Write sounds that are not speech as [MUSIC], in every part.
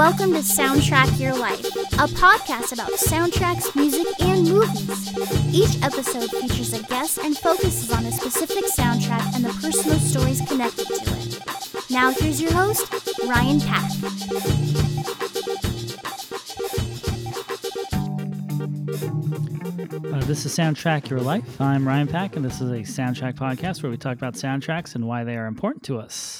Welcome to Soundtrack Your Life, a podcast about soundtracks, music, and movies. Each episode features a guest and focuses on a specific soundtrack and the personal stories connected to it. Now, here's your host, Ryan Pack. Uh, this is Soundtrack Your Life. I'm Ryan Pack, and this is a soundtrack podcast where we talk about soundtracks and why they are important to us.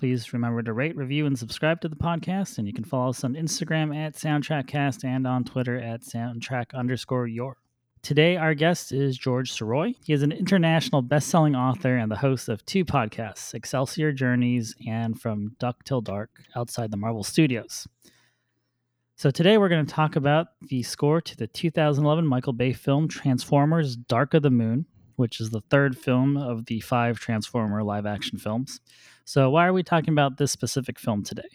Please remember to rate, review, and subscribe to the podcast. And you can follow us on Instagram at SoundtrackCast and on Twitter at Soundtrack underscore Your. Today, our guest is George Sirois. He is an international best-selling author and the host of two podcasts, Excelsior Journeys and From Duck Till Dark, outside the Marvel Studios. So today we're going to talk about the score to the 2011 Michael Bay film Transformers Dark of the Moon, which is the third film of the five Transformer live action films. So why are we talking about this specific film today?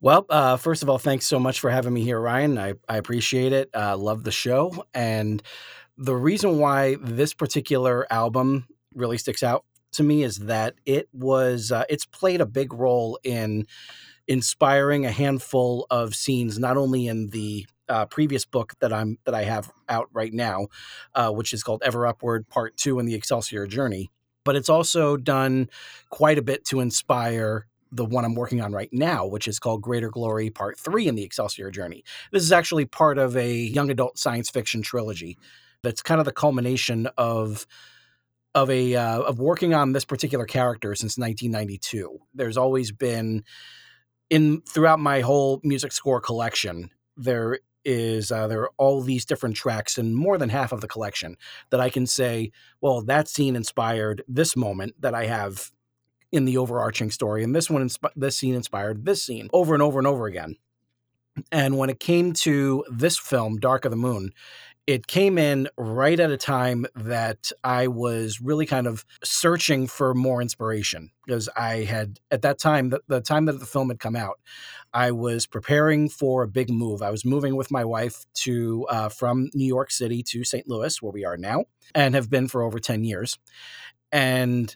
Well, uh, first of all, thanks so much for having me here, Ryan. I, I appreciate it. Uh, love the show. And the reason why this particular album really sticks out to me is that it was, uh, it's played a big role in inspiring a handful of scenes, not only in the uh, previous book that I'm that I have out right now, uh, which is called Ever Upward Part Two in the Excelsior Journey, but it's also done quite a bit to inspire the one I'm working on right now, which is called Greater Glory Part Three in the Excelsior Journey. This is actually part of a young adult science fiction trilogy. That's kind of the culmination of of a uh, of working on this particular character since 1992. There's always been in throughout my whole music score collection, there is uh, there are all these different tracks and more than half of the collection that I can say, well, that scene inspired this moment that I have in the overarching story, and this one, insp- this scene inspired this scene over and over and over again. And when it came to this film, Dark of the Moon, it came in right at a time that I was really kind of searching for more inspiration because I had at that time the, the time that the film had come out, I was preparing for a big move. I was moving with my wife to uh, from New York City to St. Louis, where we are now, and have been for over ten years. And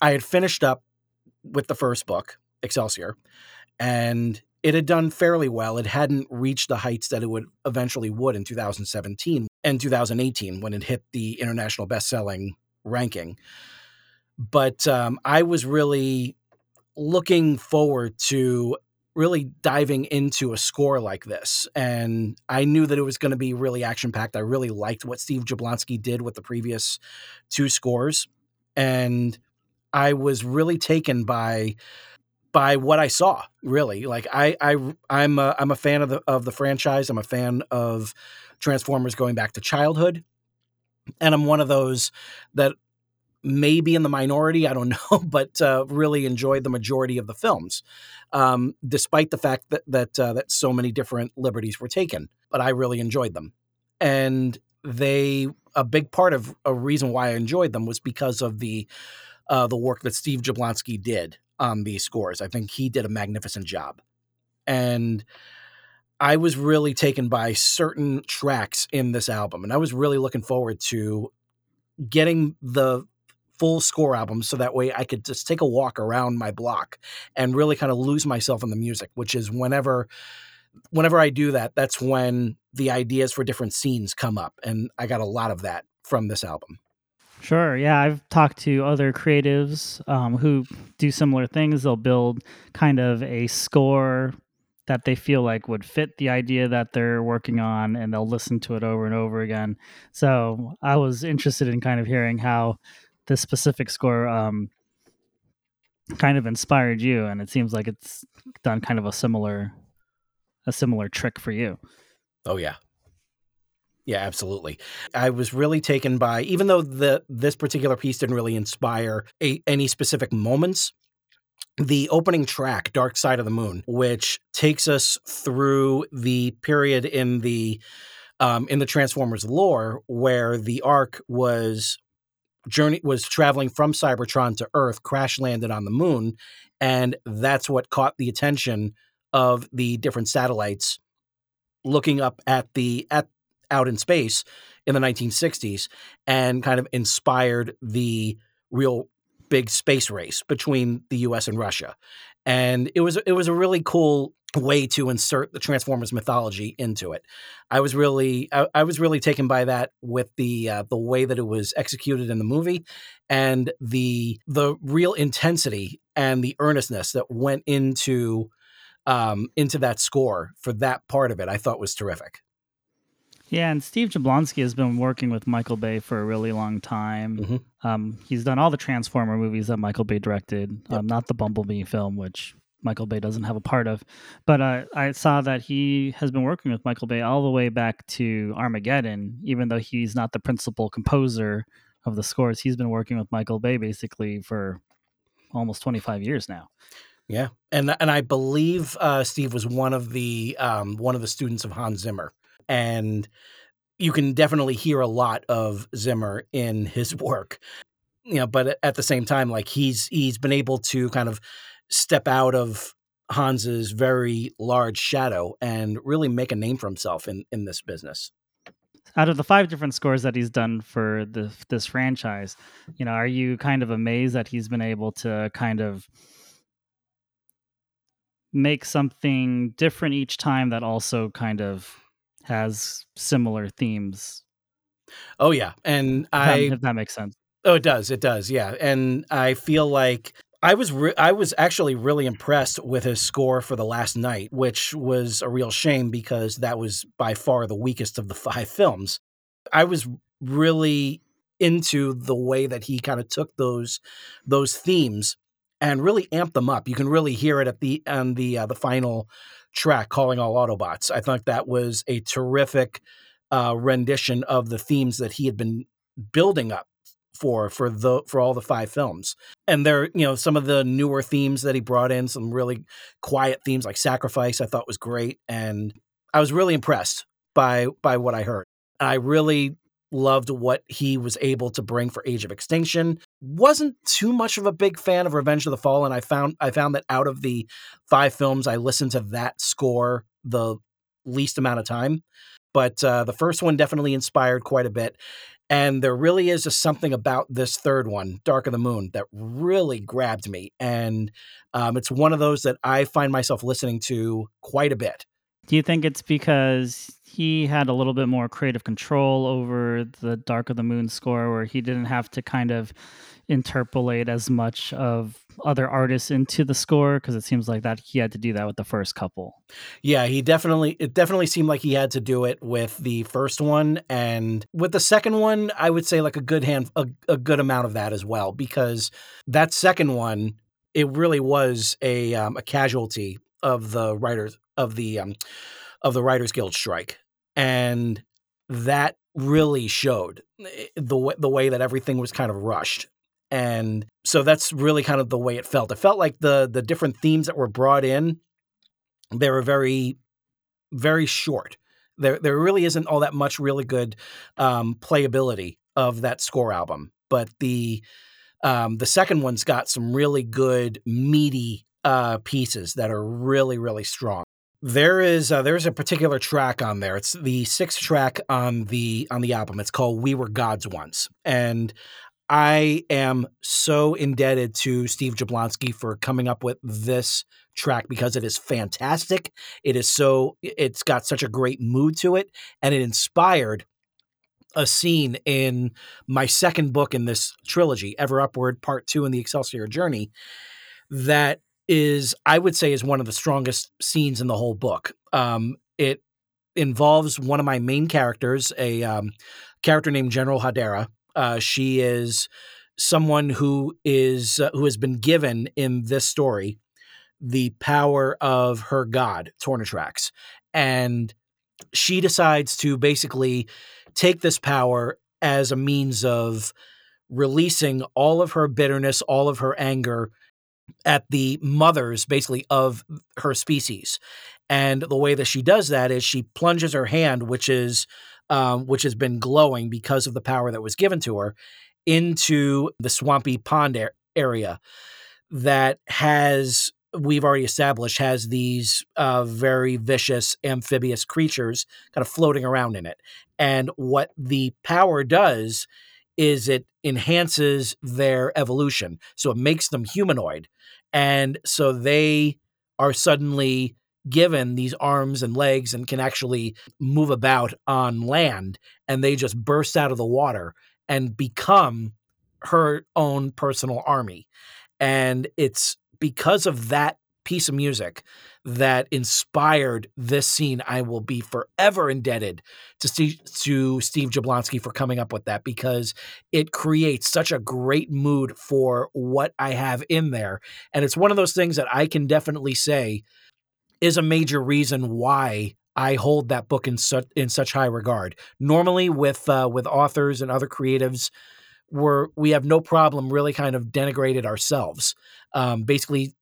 I had finished up with the first book, Excelsior, and it had done fairly well. It hadn't reached the heights that it would eventually would in 2017 and 2018 when it hit the international best-selling ranking. But um, I was really looking forward to really diving into a score like this, and I knew that it was going to be really action-packed. I really liked what Steve Jablonsky did with the previous two scores, and I was really taken by by what I saw. Really, like I, I, I'm, a, I'm a fan of the of the franchise. I'm a fan of Transformers going back to childhood, and I'm one of those that may be in the minority. I don't [LAUGHS] know, but uh, really enjoyed the majority of the films, um, despite the fact that that uh, that so many different liberties were taken. But I really enjoyed them, and they a big part of a reason why I enjoyed them was because of the uh, the work that Steve Jablonsky did on these scores. I think he did a magnificent job. And I was really taken by certain tracks in this album. And I was really looking forward to getting the full score album so that way I could just take a walk around my block and really kind of lose myself in the music, which is whenever whenever I do that, that's when the ideas for different scenes come up. And I got a lot of that from this album. Sure. Yeah, I've talked to other creatives um, who do similar things. They'll build kind of a score that they feel like would fit the idea that they're working on, and they'll listen to it over and over again. So I was interested in kind of hearing how this specific score um, kind of inspired you, and it seems like it's done kind of a similar a similar trick for you. Oh yeah, yeah, absolutely. I was really taken by, even though the this particular piece didn't really inspire a, any specific moments. The opening track, "Dark Side of the Moon," which takes us through the period in the um, in the Transformers lore where the Ark was journey was traveling from Cybertron to Earth, crash landed on the moon, and that's what caught the attention of the different satellites looking up at the at out in space in the 1960s and kind of inspired the real big space race between the US and Russia. and it was it was a really cool way to insert the Transformers mythology into it. I was really I, I was really taken by that with the uh, the way that it was executed in the movie and the the real intensity and the earnestness that went into um, into that score for that part of it. I thought was terrific. Yeah, and Steve Jablonsky has been working with Michael Bay for a really long time. Mhm. Um, he's done all the Transformer movies that Michael Bay directed, Yep. um, not the Bumblebee film, which Michael Bay doesn't have a part of. But uh, I saw that he has been working with Michael Bay all the way back to Armageddon, even though he's not the principal composer of the scores. He's been working with Michael Bay basically for almost 25 years now. Yeah, and and I believe uh, Steve was one of the um, one of the students of Hans Zimmer, and you can definitely hear a lot of Zimmer in his [LAUGHS] work. You know, but at the same time, like he's he's been able to kind of step out of Hans's very large shadow and really make a name for himself in in this business. out of the five different scores that he's done for the, this franchise, you know, are you kind of amazed that he's been able to kind of make something different each time that also kind of has similar themes? Oh yeah, and If that, I if that makes sense. Oh, it does. It does. Yeah, and I feel like I was re- I was actually really impressed with his score for the Last Knight, which was a real shame because that was by far the weakest of the [LAUGHS] five films. I was really into the way that he kind of took those those themes and really amp them up. You can really hear it at the on the uh, the final track, "Calling All Autobots." I thought that was a terrific uh, rendition of the themes that he had been building up for for the for all the five films and there you know some of the newer themes that he brought in some really quiet themes like sacrifice i thought was great and i was really impressed by by what i heard i really loved what he was able to bring for age of extinction wasn't too much of a big fan of revenge of the fallen i found i found that out of the five films i listened to that score the least amount of time but uh, the first one definitely inspired quite a bit and there really is just something about this third one, Dark of the Moon, that really grabbed me. And um, it's one of those that I find myself listening to quite a bit. Do you think it's because he had a little bit more creative control over the Dark of the Moon score, where he didn't have to kind of interpolate as much of other artists into the score? Because it seems like that he had to do that with the first couple. Yeah, he definitely, it definitely seemed like he had to do it with the first one. And with the second one, I would say like a good hand, a, a good amount of that as well, because that second one, it really was a, um, a casualty of the writers of the, um, of the Writers Guild strike. And that really showed eh, the the way that everything was kind of rushed. And so that's really kind of the way it felt. It felt like the the different themes that were brought in, they were very, very short. There there really isn't all that much really good um, playability of that score album. But the um, the second one's got some really good meaty uh, pieces that are really really strong. There is uh, there's a particular track on there. It's the sixth track on the on the album. It's called "We Were Gods Once," and I am so indebted to Steve Jablonsky for coming up with this track because it is fantastic. It is so it's got such a great mood to it, and it inspired a scene in my second book in this trilogy, Ever Upward Part 2 in the Excelsior Journey, that is I would say is one of the strongest scenes in the whole book. Um, it involves one of my main characters, a um, character named General Hadera. Uh, she is someone who is uh, who has been given in this story the power of her god Tornatrax, and she decides to basically take this power as a means of releasing all of her bitterness, all of her anger at the mothers, basically, of her species. And the way that she does that is she plunges her hand, which is um, which has been glowing because of the power that was given to her, into the swampy pond ar- area that has we've already established has these uh, very vicious amphibious creatures kind of floating around in it. And what the power does is it enhances their evolution. So it makes them humanoid. And so they are suddenly given these arms and legs and can actually move about on land and they just burst out of the water and become her own personal army and it's because of that piece of music that inspired this scene i will be forever indebted to steve, to steve jablonsky for coming up with that because it creates such a great mood for what i have in there and it's one of those things that i can definitely say is a major reason why I hold that book in such in such high regard. Normally, with uh, with authors and other creatives, we're we have no problem really kind of denigrated ourselves, um, basically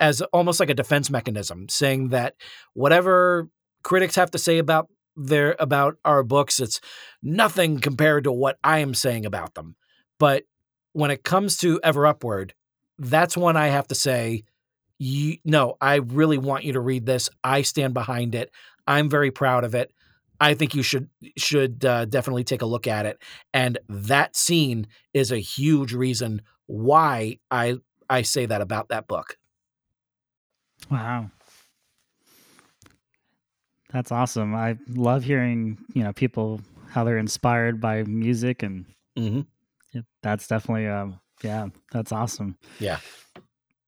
as almost like a defense mechanism, saying that whatever critics have to say about their about our books, it's nothing compared to what I am saying about them. But when it comes to Ever Upward, that's one I have to say you no, I really want you to read this. I stand behind it. I'm very proud of it. I think you should should uh, definitely take a look at it. And that scene is a huge reason why I I say that about that book. Wow. That's awesome. I love hearing, you know, people how they're inspired by music and mm-hmm. that's definitely um yeah, that's awesome. Yeah.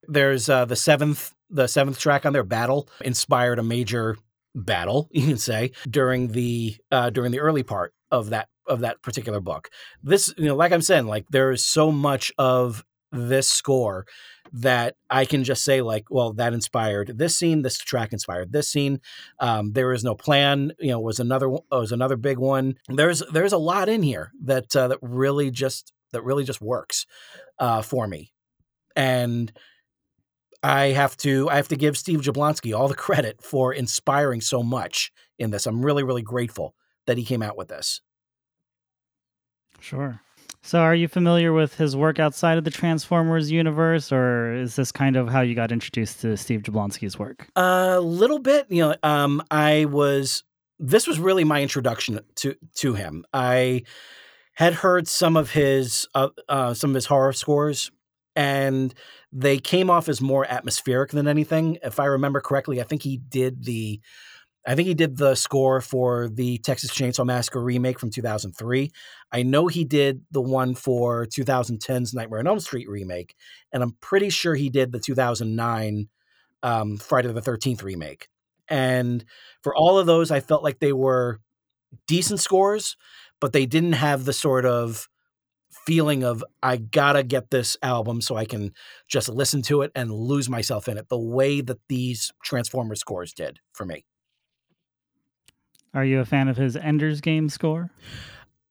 There's uh, the seventh the seventh track on their battle inspired a major battle, [LAUGHS] you can say, during the uh, during the early part of that of that particular book. This, you know, like I'm saying, like there is so much of this score that I can just say like, well, that inspired this scene. This track inspired this scene. Um, there is no plan. You know, was another was another big one. There's there's a lot in here that uh, that really just that really just works uh, for me, and I have to I have to give Steve Jablonsky all the [LAUGHS] credit for inspiring so much in this. I'm really really grateful that he came out with this. Sure. So, are you familiar with his work outside of the Transformers universe, or is this kind of how you got introduced to Steve Jablonsky's work? A little bit. You know, um, I was. This was really my introduction to to him. I had heard some of his uh, uh, some of his horror scores, and they came off as more atmospheric than anything. If I remember correctly, I think he did the I think he did the score for the Texas Chainsaw Massacre remake from 2003. I know he did the one for 2010's Nightmare on Elm Street remake, and I'm pretty sure he did the 2009 um, Friday the 13th remake. And for all of those, I felt like they were decent scores, but they didn't have the sort of feeling of I gotta get this album so I can just listen to it and lose myself in it the way that these Transformer scores did for me. Are you a fan of his Ender's Game score?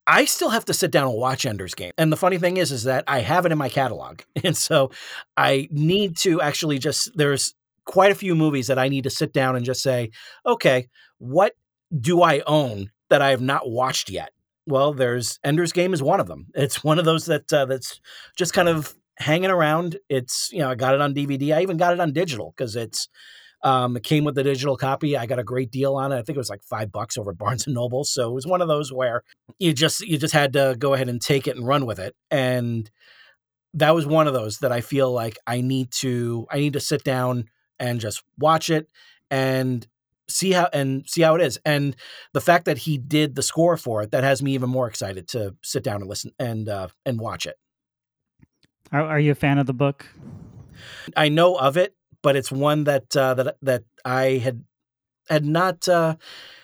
I still have to sit down and watch Ender's Game. And the funny thing is is that I have it in my catalog. [LAUGHS] And so I need to actually just there's quite a few movies that I need to sit down and just say, "Okay, what do I own that I have not watched yet?" Well, there's Ender's Game is one of them. It's one of those that uh, that's just kind of hanging around. It's you know I got it on DVD. I even got it on digital because it's um, it came with the digital copy. I got a great deal on it. I think it was like five bucks over at Barnes and Noble. So it was one of those where you just you just had to go ahead and take it and run with it. And that was one of those that I feel like I need to I need to sit down and just watch it and see how and see how it is. And the fact that he did the score for it that has me even more excited to sit down and listen and uh, and watch it. Are, are you a fan of the book? I know of it, but it's one that uh, that that I had had not uh,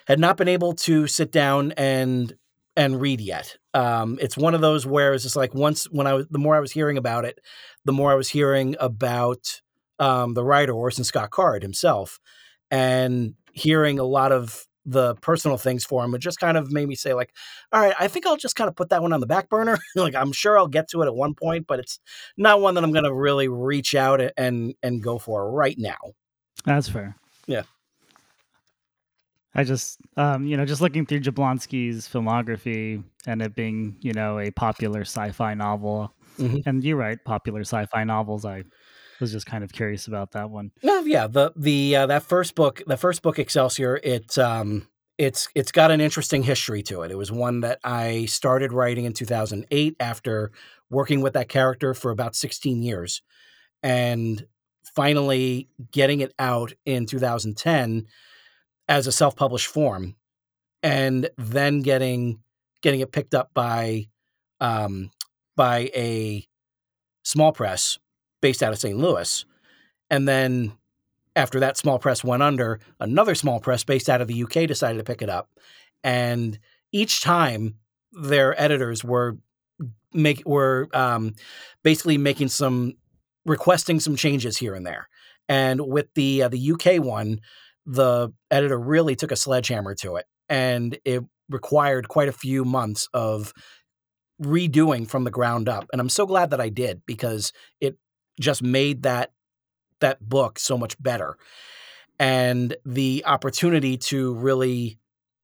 had not been able to sit down and and read yet. Um, it's one of those where it's just like once when I was the more I was hearing about it, the more I was hearing about um, the writer Orson Scott Card himself, and hearing a lot of the personal things for him, it just kind of made me say, like, all right, I think I'll just kind of put that one on the back burner. [LAUGHS] like, I'm sure I'll get to it at one point, but it's not one that I'm going to really reach out and and go for right now. That's fair. Yeah. I just, um, you know, just looking through Jablonsky's filmography and it being, you know, a popular sci-fi novel, mm-hmm. and you're right, popular sci-fi novels. I was just kind of curious about that one. No, yeah, the the uh, that first book, the first book Excelsior, it um it's it's got an interesting history to it. It was one that I started writing in 2008 after working with that character for about 16 years. And finally getting it out in 2010 as a self-published form and then getting getting it picked up by um, by a small press based out of St. Louis. And then after that small press went under, another small press based out of the UK decided to pick it up. And each time their editors were make were um, basically making some requesting some changes here and there. And with the uh, the UK one, the editor really took a sledgehammer to it, and it required quite a few months of redoing from the ground up. And I'm so glad that I did because it just made that that book so much better. And the opportunity to really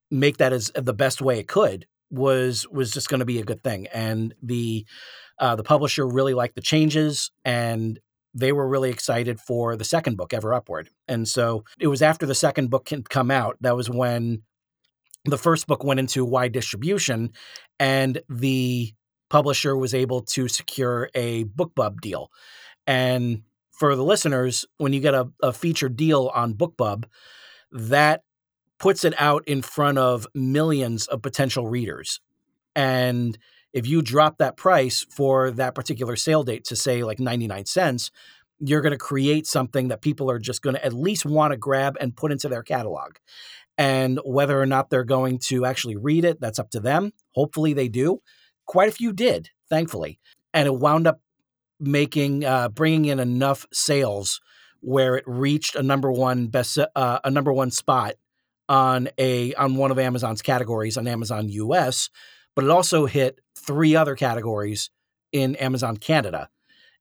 make that as the best way it could was was just going to be a good thing. And the uh, the publisher really liked the changes and they were really excited for the second book, Ever Upward. And so it was after the second book can come out that was when the first book went into wide distribution and the publisher was able to secure a bookbub deal and for the listeners when you get a, a featured deal on bookbub that puts it out in front of millions of potential readers and if you drop that price for that particular sale date to say like 99 cents you're going to create something that people are just going to at least want to grab and put into their catalog and whether or not they're going to actually read it, that's up to them. Hopefully they do. Quite a few did, thankfully. And it wound up making, uh, bringing in enough sales where it reached a number one best, uh, a number one spot on a, on one of Amazon's categories on Amazon US, but it also hit three other categories in Amazon Canada.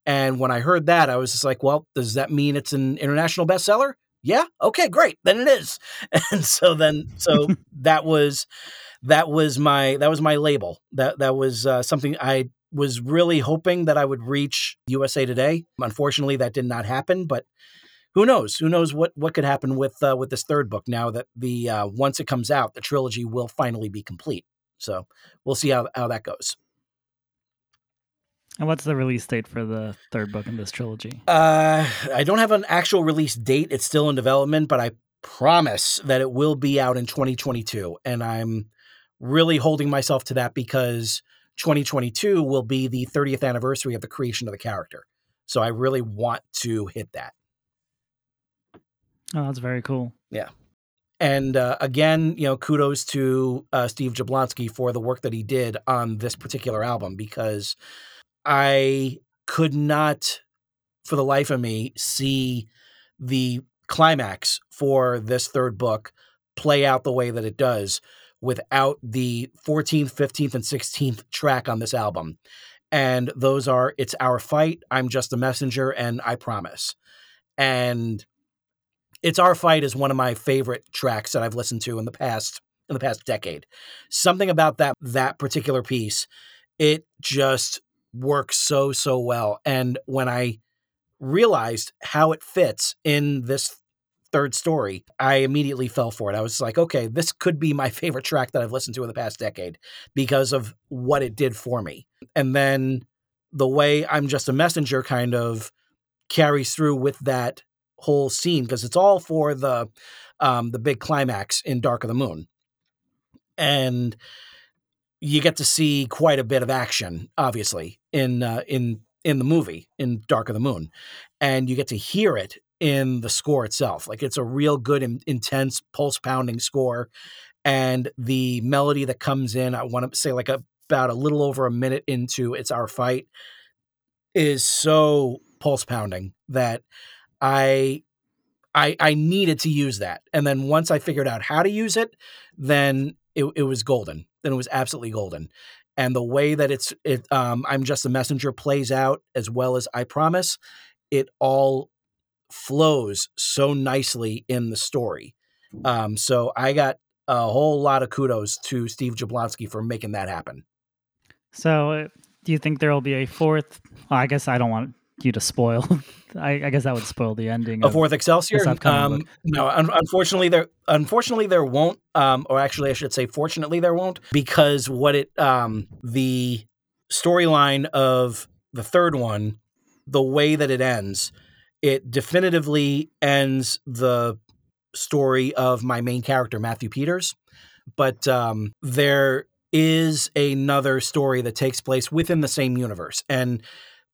And when I heard that, I was just like, well, does that mean it's an international bestseller? yeah okay great then it is [LAUGHS] and so then so [LAUGHS] that was that was my that was my label that that was uh, something i was really hoping that i would reach usa today unfortunately that did not happen but who knows who knows what what could happen with uh, with this third book now that the uh, once it comes out the trilogy will finally be complete so we'll see how, how that goes and what's the release date for the third book in this trilogy? Uh, I don't have an actual release date. It's still in development, but I promise that it will be out in 2022. And I'm really holding myself to that because 2022 will be the 30th anniversary of the creation of the character. So I really want to hit that. Oh, that's very cool. Yeah. And uh, again, you know, kudos to uh, Steve Jablonsky for the work that he did on this particular album because I could not, for the life of me, see the climax for this third book play out the way that it does without the 14th, 15th, and 16th track on this album. And those are It's Our Fight, I'm Just a Messenger, and I Promise. And It's Our Fight is one of my favorite tracks that I've listened to in the past in the past decade. Something about that that particular piece, it just works so so well and when i realized how it fits in this third story i immediately fell for it. I was like okay this could be my [LAUGHS] favorite track that i've listened to in the past decade because of what it did for me. And then the way i'm just a messenger kind of carries through with that whole scene because it's all for the um, the big climax in dark of the moon. And you get to see quite a bit of action, obviously, in uh, in in the movie in Dark of the Moon, and you get to hear it in the score itself. Like it's a real good, in, intense, pulse pounding score, and the melody that comes in. I want to say like a, about a little over a minute into "It's Our Fight" is so pulse pounding that I I I needed to use that. And then once I figured out how to use it, then it, it was golden then it was absolutely golden. And the way that it's it um, I'm just a messenger plays out as well as I promise, it all flows so nicely in the story. Um, so I got a whole lot of kudos to Steve Jablonsky for making that happen. So, uh, do you think there will be a fourth? Well, I guess I don't want you to spoil. [LAUGHS] I, I, guess that would spoil the ending. Of Fourth Excelsior. Um, no, un- unfortunately there unfortunately there won't. Um, or actually, I should say, fortunately there won't, because what it um, the storyline of the third one, the way that it ends, it definitively ends the story of my main character Matthew Peters, but um, there is another story that takes place within the same universe. And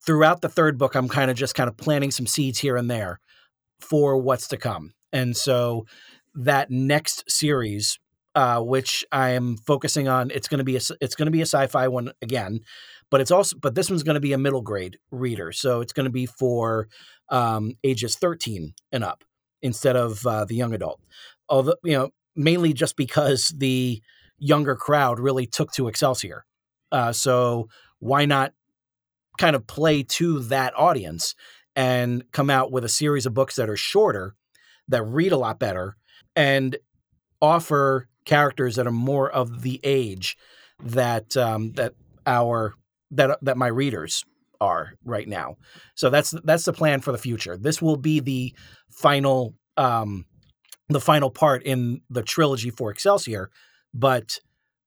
throughout the third book, I'm kind of just kind of planting some seeds here and there for what's to come. And so that next series, uh, which I am focusing on, it's going to be a it's going to be a sci-fi one again, but it's also but this one's going to be a middle grade reader, so it's going to be for um, ages 13 and up instead of uh, the young adult. Although you know mainly just because the younger crowd really took to Excelsior. Uh, so why not kind of play to that audience and come out with a series of books that are shorter, that read a lot better, and offer characters that are more of the age that um, that our that that my readers are right now. So that's that's the plan for the future. This will be the final um, the final part in the trilogy for Excelsior, but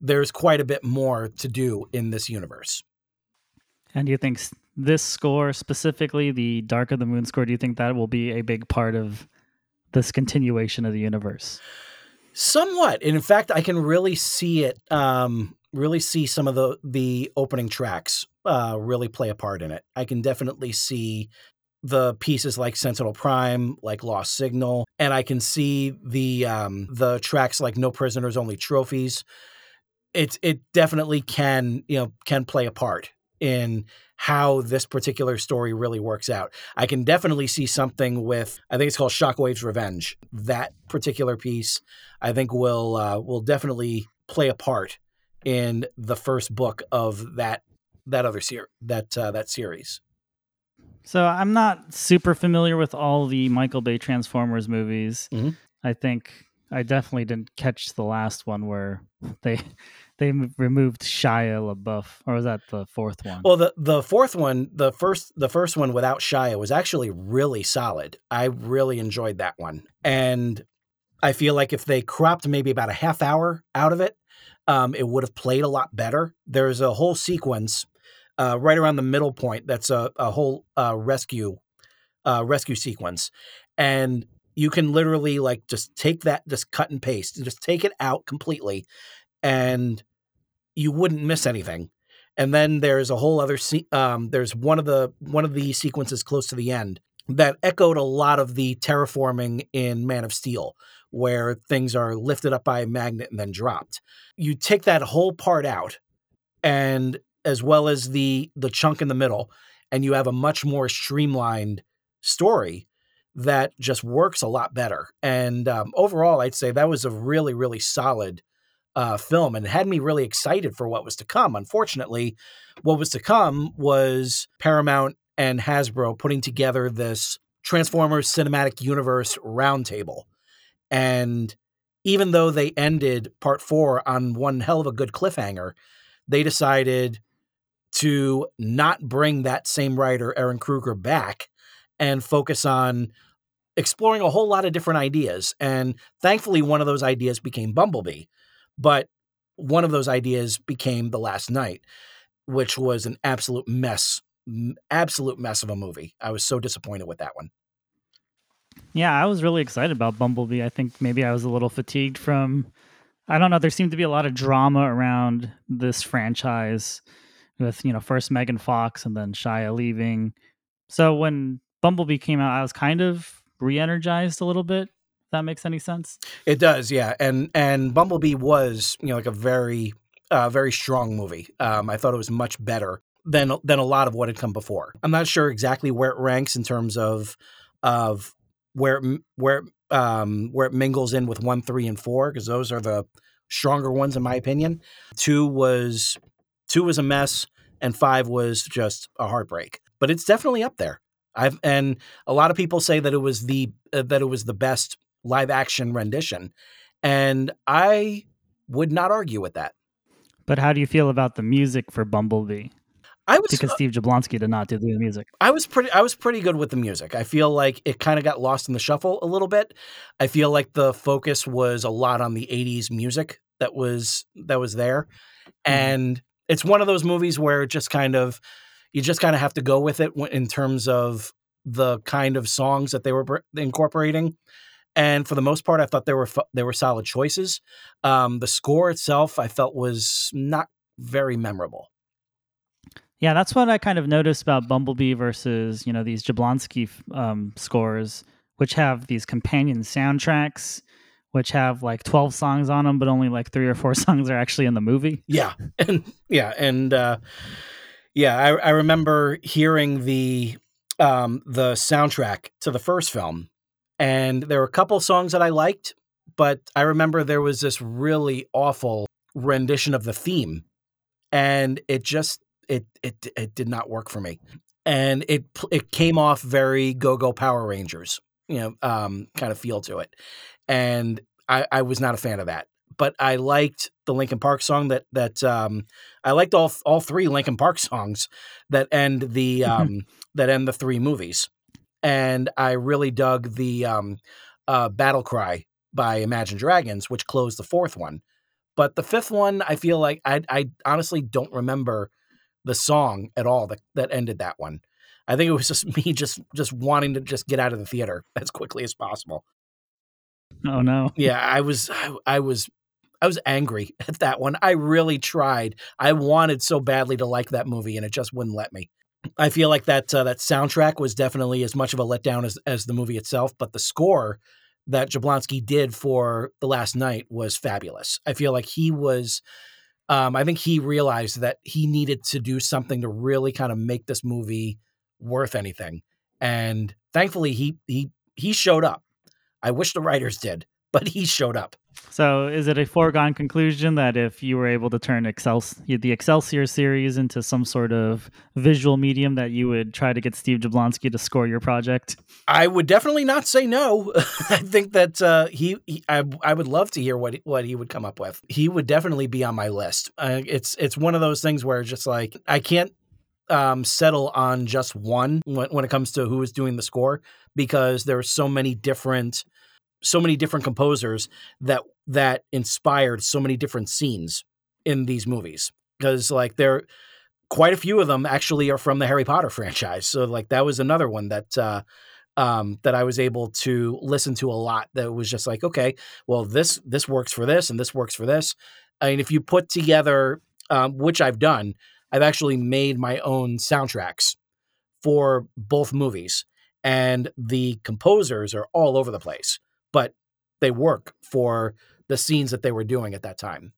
there's quite a bit more to do in this universe. And do you think this score, specifically the Dark of the Moon score, do you think that will be a big part of this continuation of the universe? Somewhat. And in fact, I can really see it, um, really see some of the, the opening tracks uh, really play a part in it. I can definitely see the pieces like Sentinel Prime, like Lost Signal, and I can see the um, the tracks like No Prisoners, Only Trophies. It it definitely can you know can play a part in how this particular story really works out. I can definitely see something with I think it's called Shockwave's Revenge. That particular piece I think will uh, will definitely play a part in the first book of that that other series that uh, that series. So I'm not super familiar with all the Michael Bay Transformers movies. Mm-hmm. I think I definitely didn't catch the last one where [LAUGHS] they they removed Shia LaBeouf, or was that the fourth one? Well, the the fourth one, the first the first one without Shia was actually really solid. I really enjoyed that one, and I feel like if they cropped maybe about a half hour out of it, um, it would have played a lot better. There's a whole sequence uh, right around the middle point. That's a, a whole uh, rescue uh, rescue sequence, and you can literally like just take that, just cut and paste, and just take it out completely, and you wouldn't miss anything. And then there's a whole other se- um, there's one of the one of the sequences close to the end that echoed a lot of the terraforming in Man of Steel, where things are lifted up by a magnet and then dropped. You take that whole part out, and as well as the the chunk in the middle and you have a much more streamlined story that just works a lot better. And um, overall i'd say that was a really really solid uh, film and had me really excited for what was to come. Unfortunately what was to come was paramount and hasbro putting together this transformers cinematic universe roundtable. And even though they ended part four on one hell of a good cliffhanger they decided to not bring that same writer, Ehren Kruger, back and focus on exploring a whole lot of different ideas. And thankfully, one of those ideas became Bumblebee. But one of those ideas became The Last Knight, which was an absolute mess, absolute mess of a movie. I was so disappointed with that one. Yeah, I was really excited about Bumblebee. I think maybe I was a little fatigued from, I don't know, there seemed to be a lot of drama around this franchise with you know first Megan Fox and then Shia leaving. So when Bumblebee came out, I was kind of re-energized a little bit. If that makes any sense. It does, yeah. And and Bumblebee was you know like a very uh, very strong movie. Um, I thought it was much better than than a lot of what had come before. I'm not sure exactly where it ranks in terms of of where where um, where it mingles in with one, three, and four because those are the stronger ones in my opinion. Two was Two was a mess, and five was just a heartbreak. But it's definitely up there. I've and a lot of people say that it was the uh, that it was the best live action rendition, and I would not argue with that. But how do you feel about the music for Bumblebee? I was because uh, Steve Jablonsky did not do the music. I was pretty I was pretty good with the music. I feel like it kind of got lost in the shuffle a little bit. I feel like the focus was a lot on the 80s music that was that was there. Mm-hmm. And it's one of those movies where it just kind of you just kind of have to go with it in terms of the kind of songs that they were incorporating. And for the most part, I thought they were they were solid choices. Um, the score itself, I felt was not very memorable. Yeah, that's what I kind of noticed about Bumblebee versus you know these Jablonsky um, scores, which have these companion soundtracks, which have like twelve songs on them, but only like three or four [LAUGHS] songs are actually in the movie. Yeah, and yeah, and uh, yeah, I, I remember hearing the um, the soundtrack to the first film, and there were a couple songs that I liked, but I remember there was this really awful rendition of the theme, and it just it it it did not work for me, and it it came off very Go Go Power Rangers, you know, um, kind of feel to it, and I, I was not a fan of that. But I liked the Linkin Park song that that um, I liked all all three Linkin Park songs that end the mm-hmm. um, that end the three movies, and I really dug the um, uh, Battle Cry by Imagine Dragons, which closed the fourth one. But the fifth one, I feel like I I honestly don't remember the song at all that that ended that one. I think it was just [LAUGHS] me just just wanting to just get out of the theater as quickly as possible. Oh no. Yeah, I was I, was I was angry [LAUGHS] at that one. I really tried. I wanted so badly to like that movie and it just wouldn't let me. I feel like that uh, that soundtrack was definitely as much of a letdown as as the movie itself, but the score that Jablonsky did for The Last Knight was fabulous. I feel like he was um, I think he realized that he needed to do something to really kind of make this movie worth anything. And thankfully he he he showed up. I wish the writers did, [LAUGHS] but he showed up. So, is it a foregone conclusion that if you were able to turn Excel, the Excelsior series into some sort of visual medium, that you would try to get Steve Jablonsky to score your project? I would definitely not say no. [LAUGHS] I think that uh, he, he, I, I would love to hear what what he would come up with. He would definitely be on my list. Uh, it's it's one of those things where it's just like I can't um, settle on just one when, when it comes to who is doing the score because there are so many different so many different composers that that inspired so many different scenes in these movies. Because like there quite a few of them actually are from the Harry Potter [LAUGHS] franchise so like that was another one that uh um, that I was able to listen to a lot that was just like okay well this this works for this and this works for this. Mean if you put together um, which I've done I've actually made my own soundtracks for both movies and the composers are all over the place but they work for the scenes that they were doing at that time.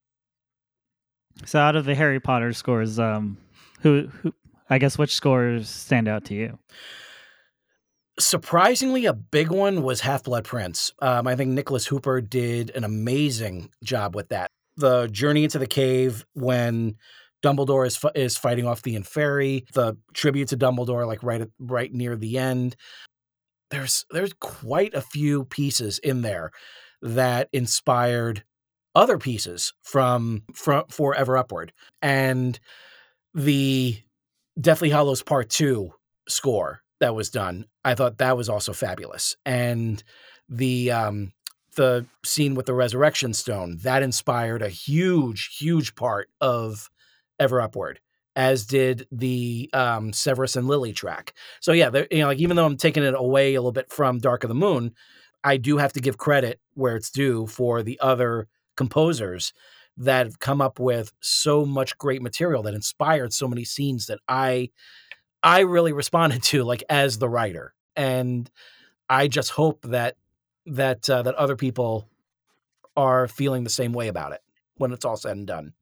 So, out of the Harry Potter scores, um, who, who, I guess, which scores stand out to you? Surprisingly, a big one was Half Blood Prince. Um, I think Nicholas Hooper did an amazing job with that. The journey into the cave when Dumbledore is is fighting off the Inferi, the tribute to Dumbledore, like right at, right near the end. There's there's quite a few pieces in there that inspired other pieces from from forever upward. And the deathly hallows part 2 score that was done i thought that was also fabulous. And the um the scene with the resurrection stone that inspired a huge huge part of ever upward as did the um, Severus and Lily track. So yeah, you know, like even though I'm taking it away a little bit from Dark of the Moon, I do have to give credit where it's due for the other composers that have come up with so much great material that inspired so many scenes that I I really responded [LAUGHS] to like as the writer. And I just hope that that uh, that other people are feeling the same way about it when it's all said and done.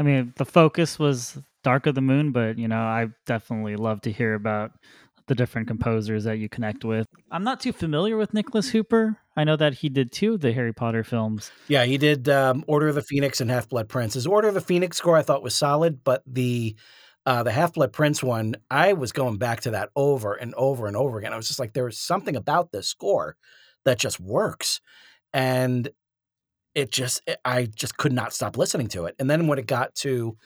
I mean, the focus was Dark of the Moon, but you know, I definitely love to hear about the different composers that you connect with. I'm not too familiar with Nicholas Hooper. I know that he did two of the Harry Potter films. Yeah, he did um, Order of the Phoenix and Half Blood Prince. His Order of the Phoenix score I thought was solid, but the uh, the Half Blood Prince one, I was going back to that over and over and over again. I was just like, there was something about this score that just works, and it just I just could not stop listening to it. And then when it got to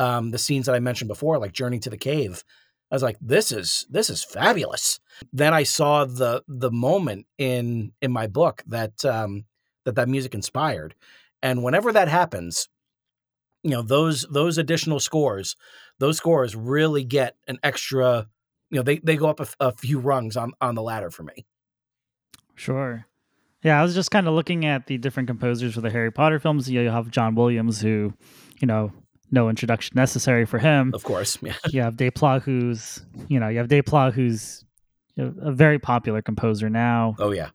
um, the scenes that I mentioned before, like Journey to the Cave. I was like, this is this is fabulous. Then I saw the the moment in in my book that um, that that music inspired, and whenever that happens, you know those those additional scores, those scores really get an extra you know they they go up a, a few rungs on on the ladder for me. Sure. Yeah, I was just kind of looking at the different composers for the Harry Potter films. You have John Williams, who, you know, no introduction necessary for him. Of course, yeah. You have Desplat, who's, you know, you have Desplat, who's a very popular composer now. Oh yeah.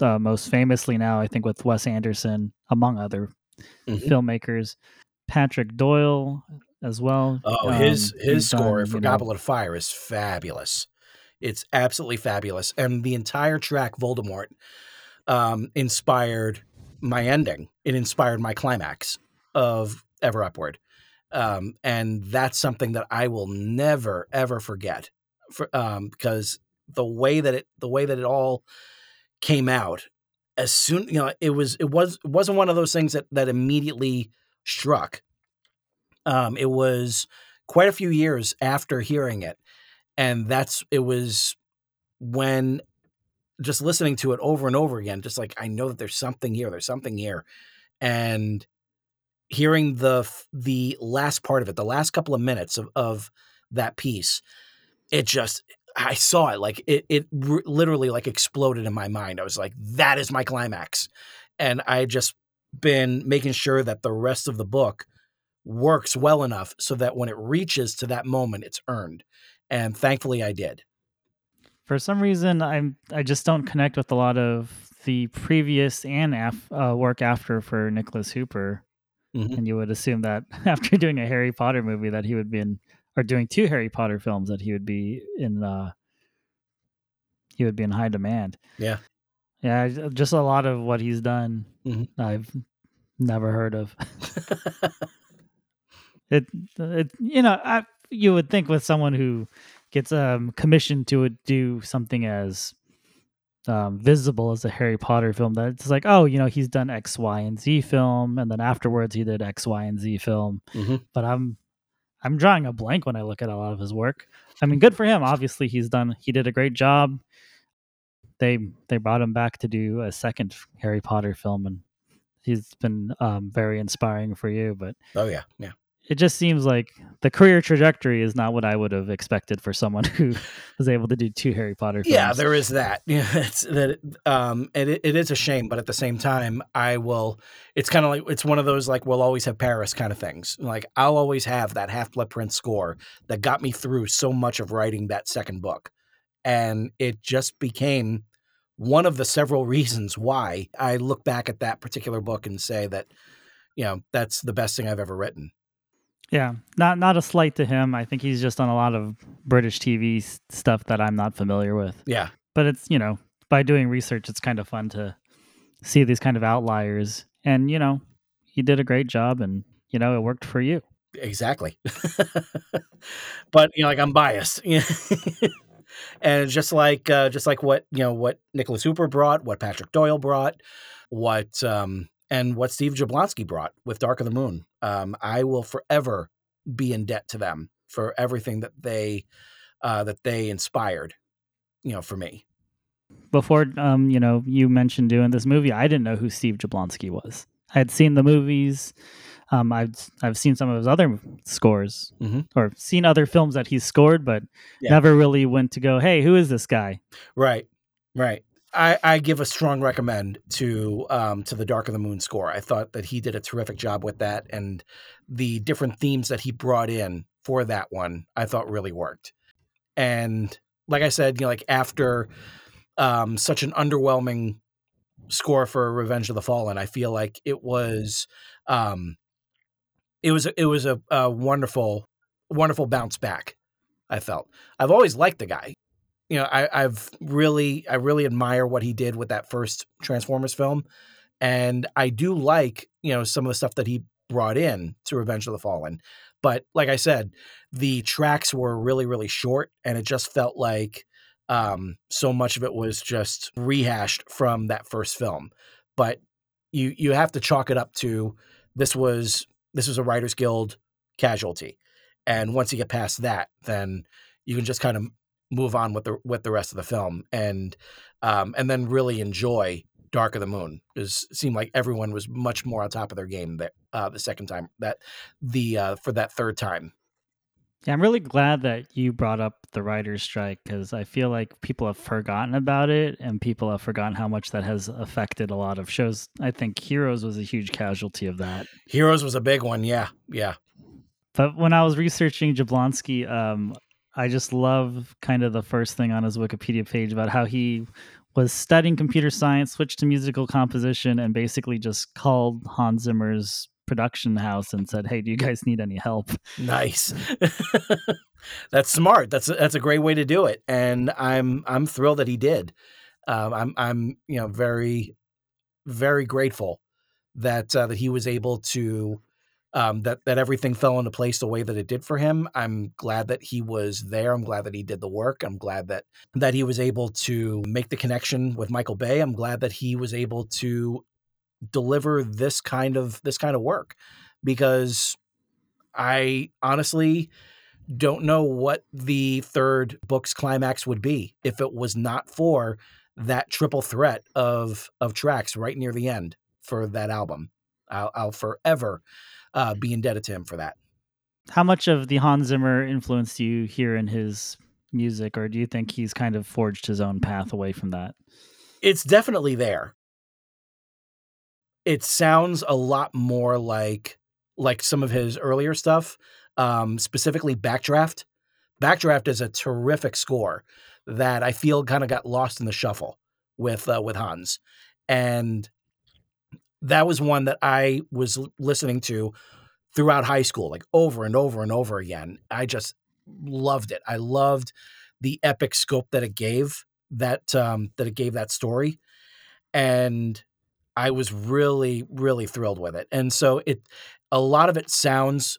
Uh, most famously now, I think, with Wes Anderson, among other Mhm. filmmakers. Patrick Doyle as well. Oh, Um, his his score done, for you know- Goblet of Fire is fabulous. It's absolutely fabulous, and the entire track Voldemort um, inspired my ending. It inspired my climax of Ever Upward, um, and that's something that I will never ever forget. For um, because the way that it the way that it all came out as soon you know it was it was it wasn't one of those things that that immediately struck um it was quite a few years after hearing it and that's it was when just listening to it over and over again just like i know that there's something here there's something here and hearing the the last part of it the last couple of minutes of, of that piece it just i saw it like it it r- literally like exploded in my mind. I was like that is my climax. And i just been making sure that the rest of the book works well enough so that when it reaches to that moment it's earned and thankfully i did For some reason, I'm I just don't connect with a lot of the previous and af- uh, work after for Nicholas Hooper. Mhm. And you would assume that [LAUGHS] after doing a Harry Potter movie, that he would be in, or doing two Harry Potter films, that he would be in, uh, he would be in high demand. Yeah. Yeah, just a lot of what he's done, Mhm. I've never heard of. [LAUGHS] It, it, you know, I, you would think with someone who gets um commissioned to do something as um, visible as a Harry Potter film, that it's like, oh, you know, he's done X, Y, and Z film, and then afterwards he did X, Y, and Z film. Mhm. But I'm, I'm drawing a blank when I look at a lot of his work. I mean, good for him. Obviously, he's done. He did a great job. They they brought him back to do a second Harry Potter film, and he's been um, very inspiring for you. But oh yeah yeah it just seems like the career trajectory is not what I would have expected for someone [LAUGHS] who was able to do two Harry Potter films. Yeah, there is that. [LAUGHS] Yeah, it's that. Um, and it, it is a shame, but at the same time, I will. It's kind of like it's one of those like we'll always have Paris kind of things. Like I'll always have that Half Blood Prince score that got me through so much of writing that second book, and it just became one of the several [LAUGHS] reasons why I look back at that particular book and say that, you know, that's the best thing I've ever written. Yeah, not not a slight to him. I think he's just on a lot of British TV stuff that I'm not familiar with. Yeah, But it's you know by doing research, it's kind of fun to see these kind of outliers. And you know, he did a great job, and you know it worked for you. exactly. [LAUGHS] but you know, like I'm biased. [LAUGHS] and just like uh, just like what you know what Nicholas Hooper brought, what Patrick Doyle brought, what um, and what Steve Jablonsky brought with Dark of the Moon. Um, I will forever be in debt to them for everything that they uh, that they inspired. You know, for me. Before um, you know, you mentioned doing this movie, I didn't know who Steve Jablonsky was. I had seen the movies. Um, I've I've seen some of his other scores Mhm. or seen other films that he's scored, but Yeah. never really went to go, hey, who is this guy? Right, right. I, I give a strong recommend to um, to the Dark of the Moon score. I thought that he did a terrific job with that, and the different themes that he brought in for that one, I thought really worked. And like I said, you know, like after um, such an underwhelming score for Revenge of the Fallen, I feel like it was um, it was it was a, a wonderful wonderful bounce back. I felt I've always liked the guy you know, I, I've really, I really admire what he did with that first Transformers film, and I do like, you know, some of the stuff that he brought in to Revenge of the Fallen. But like I said, the tracks were really, really short, and it just felt like um, so much of it was just rehashed from that first film. But you, you have to chalk it up to this was this was a Writers Guild casualty, and once you get past that, then you can just kind of move on with the with the rest of the film and um and then really enjoy Dark of the Moon it seemed like everyone was much more on top of their game that uh the second time that the uh for that third time. Yeah, I'm really glad that you brought up the writer's strike because I feel like people have forgotten about it and people have forgotten how much that has affected a lot of shows. I think Heroes was a huge casualty of that. Heroes was a big one. Yeah. Yeah. But when I was researching Jablonsky, um, I just love kind of the first thing on his Wikipedia page about how he was studying computer science, switched to musical composition, and basically just called Hans Zimmer's production house and said, "Hey, do you guys need any help?" Nice. [LAUGHS] that's smart. That's a, that's a great way to do it, and I'm I'm thrilled that he did. Um, I'm I'm you know very very grateful that uh, that he was able to um, that that everything fell into place the way that it did for him. I'm glad that he was there. I'm glad that he did the work. I'm glad that that he was able to make the connection with Michael Bay. I'm glad that he was able to deliver this kind of this kind of work because I honestly don't know what the third book's climax would be if it was not for that triple threat of of tracks right near the end for that album. I'll, I'll forever uh, be indebted to him for that. How much of the Hans Zimmer influence do you hear in his music, or do you think he's kind of forged his own path away from that? It's definitely there. It sounds a lot more like like some of his earlier stuff, um, specifically Backdraft. Backdraft is a terrific score that I feel kind of got lost in the shuffle with uh, with Hans, and that was one that I was listening to throughout high school, like over and over and over again. I just loved it. I loved the epic scope that it gave that um, that it gave that story, and I was really really thrilled with it. And so it a lot of it sounds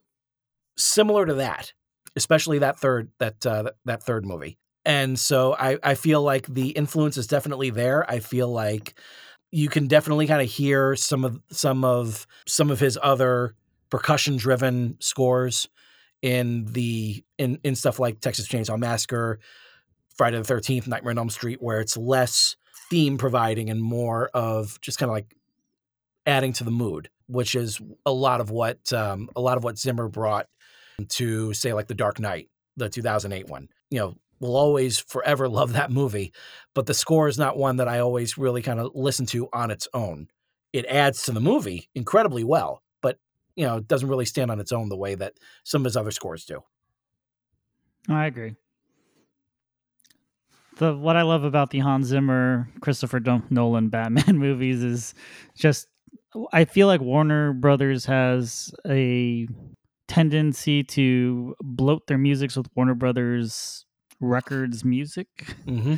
similar to that, especially that third that uh, that third movie. And so I I feel like the influence is definitely there. I feel like you can definitely kind of hear some of some of some of his other percussion driven scores in the in in stuff like Texas Chainsaw Massacre, Friday the Thirteenth, Nightmare on Elm Street, where it's less theme providing and more of just kind of like adding to the mood, which is a lot of what um, a lot of what Zimmer brought to say like the Dark Knight, the 2008 one. You know, will always forever love that movie, but the score is not one that I always really kind of listen to on its own. It adds to the movie incredibly well, but you know, it doesn't really stand on its own the way that some of his other scores do. I agree. The what I love about the Hans Zimmer, Christopher Nolan Batman [LAUGHS] movies is just I feel like Warner Brothers has a tendency to bloat their musics with Warner Brothers records music [LAUGHS] Mm-hmm.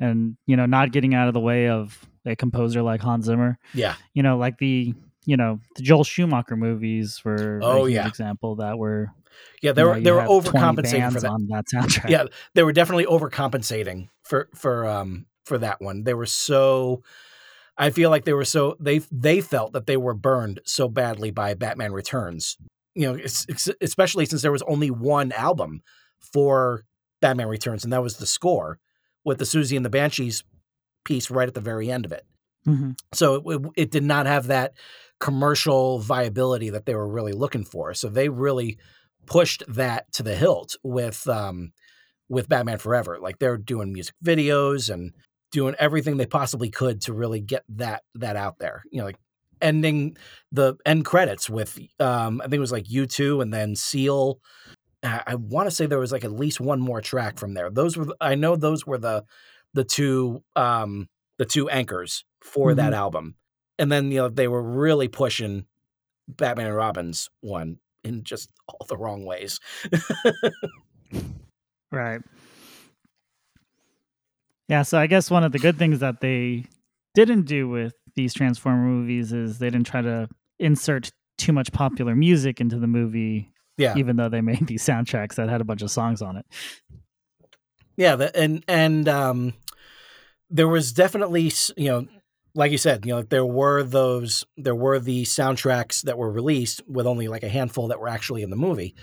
and you know not getting out of the way of a composer like Hans Zimmer. Yeah. You know, like the you know the Joel Schumacher movies were Oh, yeah. example that were Yeah, they you were know, they were overcompensating for that. on that soundtrack. Yeah, they were definitely overcompensating for for um for that one. They were so I feel like they were so they they felt that they were burned so badly by Batman Returns. You know, it's, it's, especially since there was only one album for Batman Returns, and that was the score with the Siouxsie and the Banshees piece right at the very end of it. Mhm. So it, it did not have that commercial viability that they were really looking for. So they really pushed that to the hilt with um, with Batman Forever. Like they're doing music videos and doing everything they possibly could to really get that that out there. You know, like ending the end credits with um, I think it was like U two and then Seal. I, I want to say there was like at least one more track from there. Those were the- I know those were the the two um, the two anchors for that album. And then you know they were really pushing Batman and Robin's one in just all the wrong ways. Right. Yeah, so I guess one of the good things that they didn't do with these Transformer movies is they didn't try to insert too much popular music into the movie, Yeah. even though they made [LAUGHS] these soundtracks that had a bunch of songs on it. Yeah, the, and and um, there was definitely you know, like you said, you know, there were those there were the soundtracks that were released with only like a handful that were actually in the movie.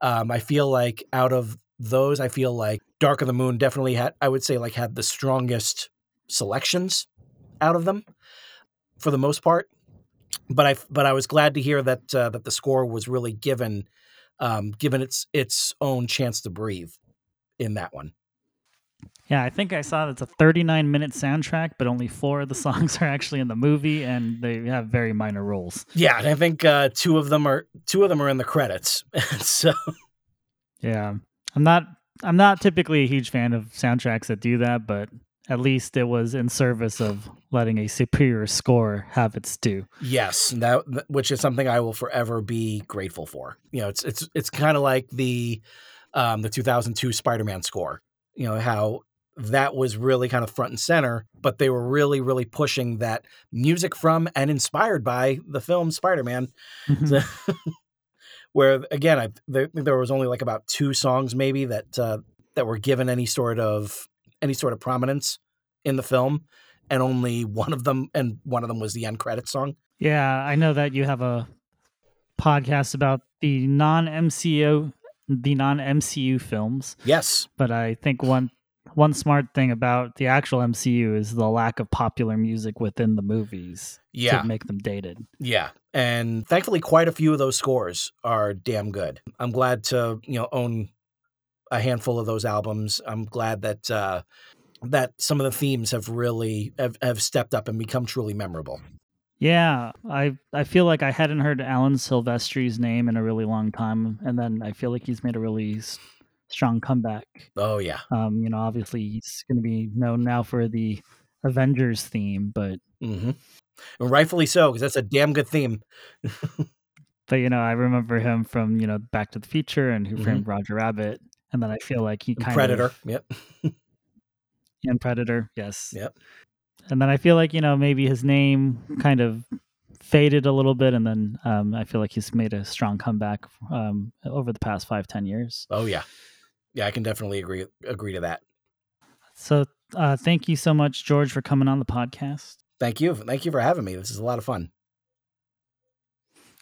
Um, I feel like out of those, I feel like Dark of the Moon definitely had I would say like had the strongest selections out of them for the most part. But I but I was glad to hear that uh, that the score was really given um, given its its own chance to breathe in that one. Yeah, I think I saw that's a 39 minute soundtrack, but only four of the [LAUGHS] songs are actually in the movie, and they have very minor roles. Yeah, and I think uh, two of them are two of them are in the credits. [LAUGHS] so yeah, I'm not I'm not typically a huge fan of soundtracks that do that, but at least it was in service of letting a superior score have its due. Yes, that which is something I will forever be grateful for. You know, it's it's it's kind of like the um, the 2002 Spider-Man score. You know how that was really kind of front and center, but they were really really pushing that music from and inspired by the film Spider-Man. Mm-hmm. [LAUGHS] where again, I there, there was only like about two songs maybe that uh, that were given any sort of any sort of prominence in the film, and only one of them, and one of them was the end credit song. Yeah, I know that you have a podcast about the non MCU the non MCU films. Yes, but I think one one smart thing about the actual MCU is the lack of popular music within the movies yeah. to make them dated. Yeah. And thankfully quite a few of those scores are damn good. I'm glad to, you know, own a handful of those albums. I'm glad that uh, that some of the themes have really have, have stepped up and become truly memorable. Yeah, I I feel like I hadn't heard Alan Silvestri's name in a really long time, and then I feel like he's made a really strong comeback. Oh yeah. Um, you know, obviously he's going to be known now for the Avengers theme, but mm-hmm. and rightfully so because that's a damn good theme. [LAUGHS] but you know, I remember him from you know Back to the Future and Who Framed mm-hmm. Roger Rabbit, and then I feel like he kind Predator. of Predator. Yep. [LAUGHS] and Predator. Yes. Yep. And then I feel like you know maybe his name kind of faded a little bit, and then um, I feel like he's made a strong comeback um, over the past five ten years. Oh yeah, yeah, I can definitely agree agree to that. So uh, thank you so much, George, for coming on the podcast. Thank you, thank you for having me. This is a lot of fun.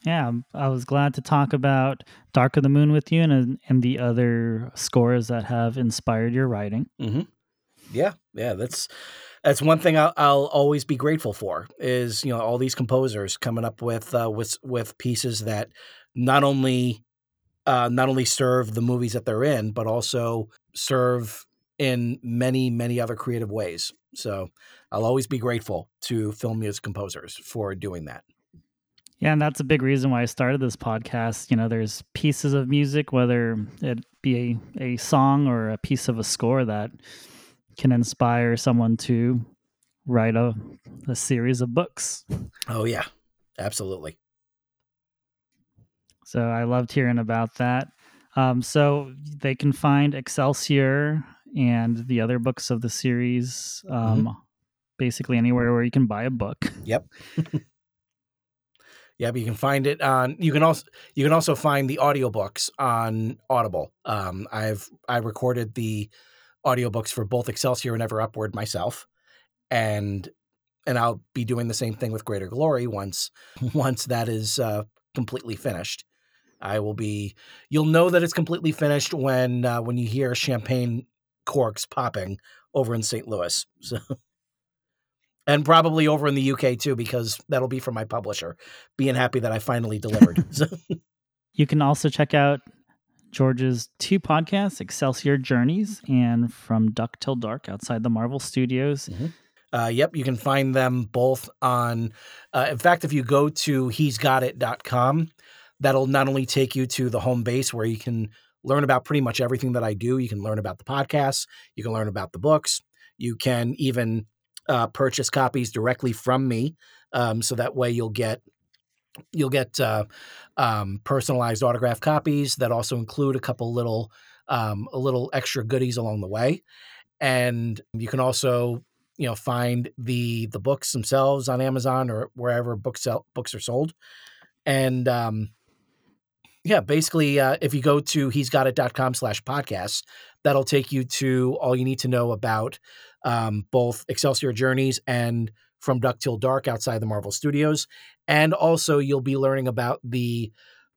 Yeah, um, I was glad to talk about Dark of the Moon with you and and the other scores that have inspired your writing. Mm-hmm. Yeah, yeah, that's that's one thing I'll, I'll, always be grateful for is you know all these composers coming up with uh, with with pieces that not only uh, not only serve the movies that they're in, but also serve in many many other creative ways. So I'll always be grateful to film music composers for doing that. Yeah, and that's a big reason why I started this podcast. You know, there's pieces of music, whether it be a, a song or a piece of a score that can inspire someone to write a, a series of books. Oh, yeah, absolutely. So I loved hearing about that. Um, so they can find Excelsior and the other books of the series um, mm-hmm. basically anywhere where you can buy a book. Yep. [LAUGHS] Yep, you can find it on. You can also you can also find the audiobooks on Audible. Um, I've I recorded the audiobooks for both Excelsior and Ever Upward myself, and and I'll be doing the same thing with Greater Glory once [LAUGHS] once that is uh, completely finished. I will be. You'll know that it's completely finished when uh, when you hear champagne corks popping over in St. Louis. [LAUGHS] So, and probably over in the UK too, because that'll be from my publisher, being happy that I finally delivered. so. [LAUGHS] You can also check out George's two podcasts, Excelsior Journeys and From Duck Til Dark, outside the Marvel Studios. Mm-hmm. Uh, yep, you can find them both on. Uh, in fact, if you go to he'sgotit.com, that'll not only take you to the home base where you can learn about pretty much everything that I do. You can learn about the podcasts, you can learn about the books, you can even uh, purchase copies directly from me, um, so that way you'll get you'll get uh, um, personalized autograph copies that also include a couple little um, a little extra goodies along the way, and you can also you know find the the books themselves on Amazon or wherever books sell, books are sold, and um, yeah, basically, uh, if you go to he's got it.com slash podcasts, that'll take you to all you need to know about um, both Excelsior Journeys and From Duck Til Dark outside the Marvel Studios. And also, you'll be learning about the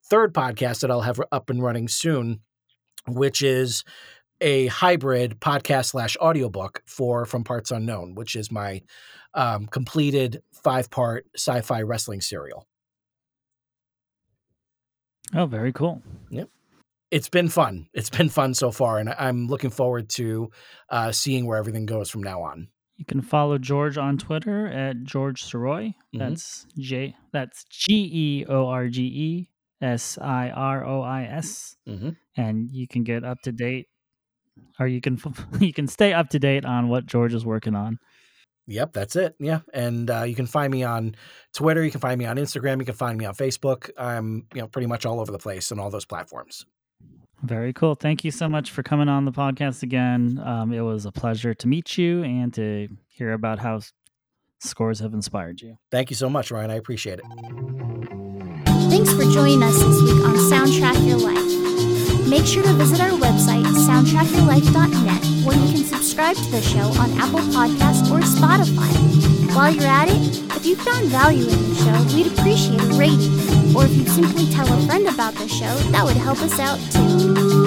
third podcast that I'll have up and running soon, which is a hybrid podcast slash audiobook for From Parts Unknown, which is my um, completed five part sci fi wrestling serial. Oh, very cool. Yep. It's been fun. It's been fun so far, and I'm looking forward to uh, seeing where everything goes from now on. You can follow George on Twitter at George Sirois. Mhm. That's J. That's G E O R G E S I R O I S, Mm-hmm. and you can get up to date, or you can [LAUGHS] you can stay up to date on what George is working on. Yep, that's it. Yeah, and uh, you can find me on Twitter. You can find me on Instagram. You can find me on Facebook. I'm you know pretty much all over the place on all those platforms. Very cool. Thank you so much for coming on the podcast again. Um, it was a pleasure to meet you and to hear about how scores have inspired you. Thank you so much, Ryan. I appreciate it. Thanks for joining us this week on Soundtrack Your Life. Make sure to visit our website, soundtrackyourlife.net, where you can subscribe to the show on Apple Podcasts or Spotify. While you're at it, if you found value in the show, we'd appreciate a rating. Or if you'd simply tell a friend about the show, that would help us out too.